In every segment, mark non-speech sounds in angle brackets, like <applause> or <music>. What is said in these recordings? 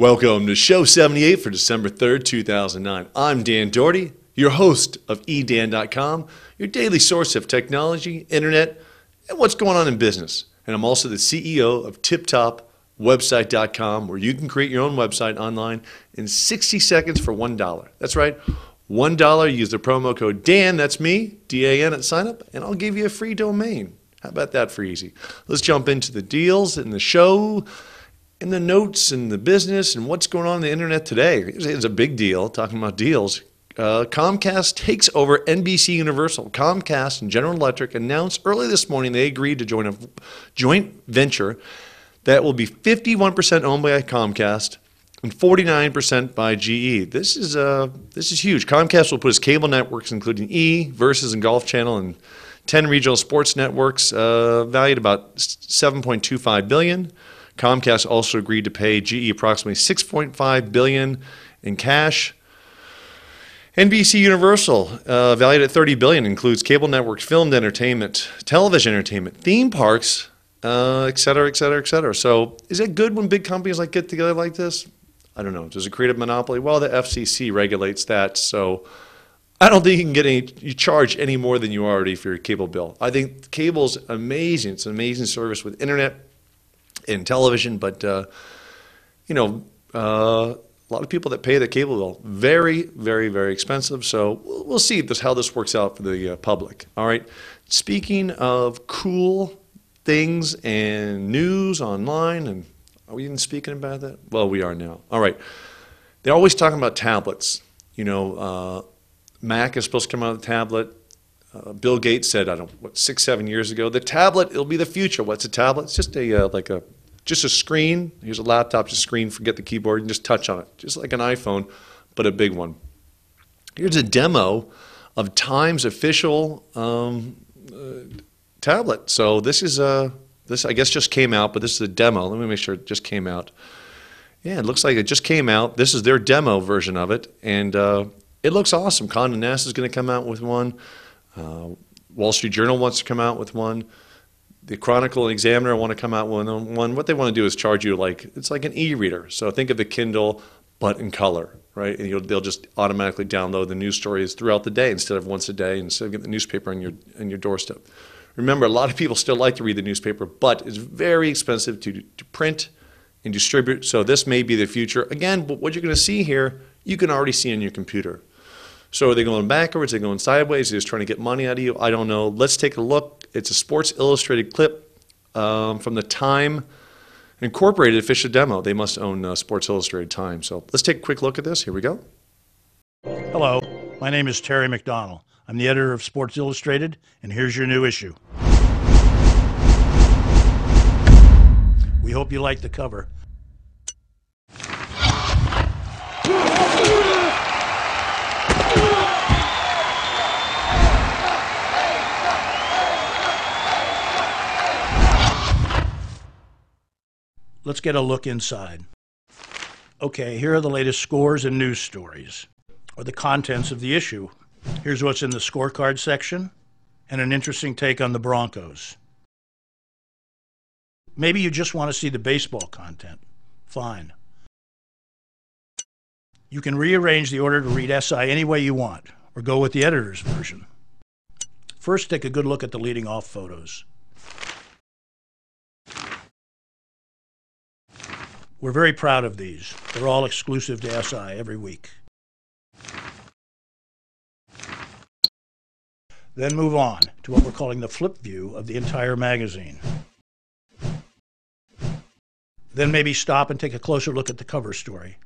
Welcome to show 78 for December 3rd, 2009. I'm Dan Doherty, your host of edan.com, your daily source of technology, internet, and what's going on in business. And I'm also the CEO of TipTopWebsite.com, where you can create your own website online in 60 seconds for $1. That's right, $1. Use the promo code DAN, that's me, D A N at sign up, and I'll give you a free domain. How about that for easy? Let's jump into the deals and the show and the notes and the business and what's going on, on the internet today. It's a big deal talking about deals. Uh, Comcast takes over NBC Universal. Comcast and General Electric announced early this morning they agreed to join a joint venture that will be 51% owned by Comcast and 49% by GE. This is uh, this is huge. Comcast will put its cable networks, including E, Versus, and Golf Channel, and 10 regional sports networks, uh, valued about 7.25 billion. Comcast also agreed to pay GE approximately 6.5 billion in cash. NBC Universal, uh, valued at 30 billion, includes cable networks, filmed entertainment, television entertainment, theme parks, uh, et cetera, et cetera, et cetera. So, is it good when big companies like get together like this? I don't know. Does it create a monopoly? Well, the FCC regulates that, so I don't think you can get any you charge any more than you already for your cable bill. I think cable's amazing. It's an amazing service with internet and television, but uh, you know, uh, a lot of people that pay the cable bill very, very, very expensive. So we'll, we'll see this, how this works out for the uh, public. All right. Speaking of cool things and news online and are we even speaking about that? Well, we are now. All right. They're always talking about tablets. You know, uh, Mac is supposed to come out of the tablet. Uh, Bill Gates said, I don't what six, seven years ago, the tablet it'll be the future. What's a tablet? It's just a uh, like a just a screen. Here's a laptop, just a screen. Forget the keyboard and just touch on it, just like an iPhone, but a big one. Here's a demo of Time's official um, uh, tablet. So this is a this, I guess, just came out, but this is a demo. Let me make sure it just came out. Yeah, it looks like it just came out. This is their demo version of it, and uh, it looks awesome. Condé Nast is going to come out with one. Uh, Wall Street Journal wants to come out with one. The Chronicle and Examiner want to come out with one. What they want to do is charge you like it's like an e-reader. So think of the Kindle, but in color, right? And they'll just automatically download the news stories throughout the day instead of once a day, instead of getting the newspaper on your on your doorstep. Remember, a lot of people still like to read the newspaper, but it's very expensive to, to print and distribute. So this may be the future. Again, what you're going to see here, you can already see on your computer. So are they going backwards? Are they going sideways? Are they just trying to get money out of you? I don't know. Let's take a look. It's a Sports Illustrated clip um, from the Time Incorporated official demo. They must own uh, Sports Illustrated Time. So let's take a quick look at this. Here we go. Hello, my name is Terry McDonell. I'm the editor of Sports Illustrated, and here's your new issue. We hope you like the cover. Let's get a look inside. Okay, here are the latest scores and news stories, or the contents of the issue. Here's what's in the scorecard section and an interesting take on the Broncos. Maybe you just want to see the baseball content. Fine. You can rearrange the order to read SI any way you want, or go with the editor's version. First, take a good look at the leading off photos. We're very proud of these. They're all exclusive to SI every week. Then move on to what we're calling the flip view of the entire magazine. Then maybe stop and take a closer look at the cover story.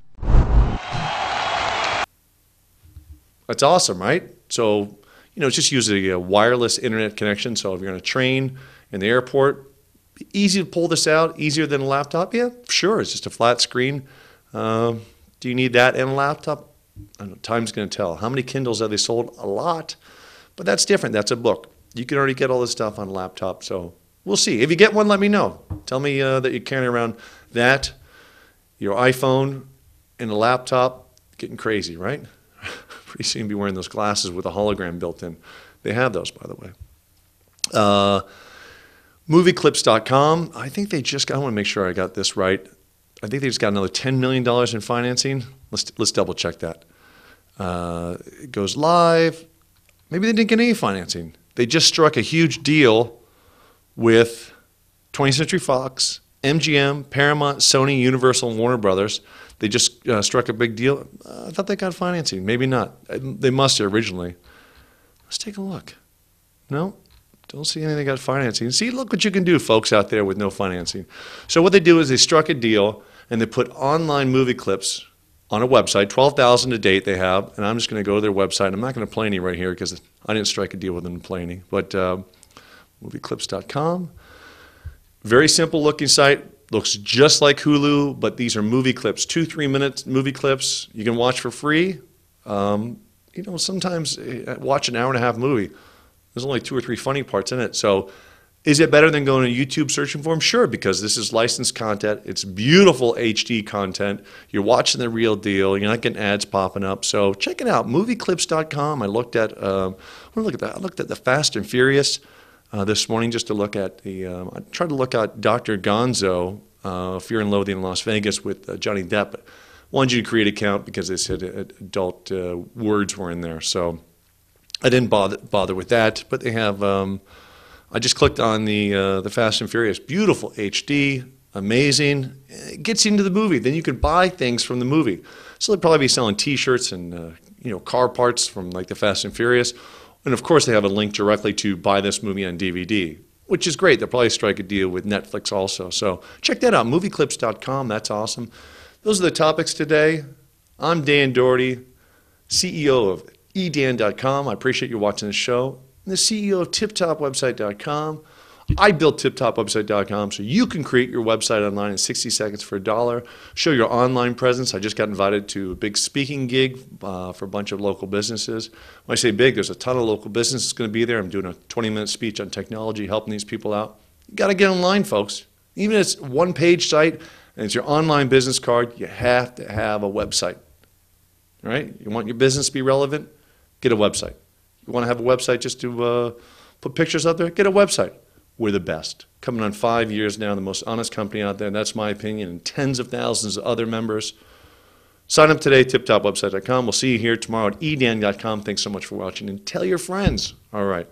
That's awesome, right? So, you know, just use a, wireless internet connection. So if you're on a train in the airport, easy to pull this out, easier than a laptop. Yeah, sure, it's just a flat screen. Um, do you need that in a laptop? I know, time's going to tell. How many Kindles have they sold? A lot. But that's different. That's a book. You can already get all this stuff on a laptop. So we'll see. If you get one, let me know. Tell me uh, that you're carrying around that, your iPhone, and a laptop. Getting crazy, right? <laughs> Pretty soon be wearing those glasses with a hologram built in. They have those, by the way. Uh, movieclips.com. I think they just, I want to make sure I got this right. I think they just got another $10 million in financing. Let's, let's double check that. Uh, it goes live. Maybe they didn't get any financing. They just struck a huge deal with 20th Century Fox, MGM, Paramount, Sony, Universal, and Warner Brothers. They just uh, struck a big deal. Uh, I thought they got financing. Maybe not. They must have originally. Let's take a look. No, don't see anything got financing. See, look what you can do, folks out there with no financing. So what they do is they struck a deal and they put online movie clips on a website, 12,000 to date they have, and I'm just going to go to their website. I'm not going to play any right here because I didn't strike a deal with them to play any, but uh, movieclips.com. Very simple looking site. Looks just like Hulu, but these are movie clips, two, three minute movie clips you can watch for free. Um, you know, sometimes uh, watch an hour and a half movie. There's only two or three funny parts in it. So, is it better than going to YouTube searching for them? Sure, because this is licensed content. It's beautiful HD content. You're watching the real deal. You're not getting ads popping up. So check it out. Movieclips.com. I looked at. Um, I look at that. I looked at the Fast and Furious uh, this morning just to look at the. Um, I tried to look at Dr. Gonzo, uh, Fear and Loathing in Las Vegas with uh, Johnny Depp. But wanted you to create an account because they said uh, adult uh, words were in there. So I didn't bother bother with that. But they have. Um, I just clicked on the uh, the Fast and Furious. Beautiful HD, amazing. It gets you into the movie. Then you can buy things from the movie. So they'll probably be selling T-shirts and uh, you know car parts from like the Fast and Furious. And of course, they have a link directly to buy this movie on DVD, which is great. They'll probably strike a deal with Netflix also. So check that out, movieclips.com. That's awesome. Those are the topics today. I'm Dan Doherty, CEO of edan.com. I appreciate you watching the show. I'm the CEO of tiptopwebsite.com. I built tiptopwebsite.com so you can create your website online in 60 seconds for a dollar. Show your online presence. I just got invited to a big speaking gig uh, for a bunch of local businesses. When I say big, there's a ton of local businesses going to be there. I'm doing a 20 minute speech on technology, helping these people out. You got to get online, folks. Even if it's one page site and it's your online business card, you have to have a website. All right? You want your business to be relevant? Get a website. You want to have a website just to uh, put pictures out there? Get a website. We're the best. Coming on five years now, the most honest company out there, and that's my opinion, and tens of thousands of other members. Sign up today, tiptopwebsite.com. We'll see you here tomorrow at edan.com. Thanks so much for watching, and tell your friends. All right.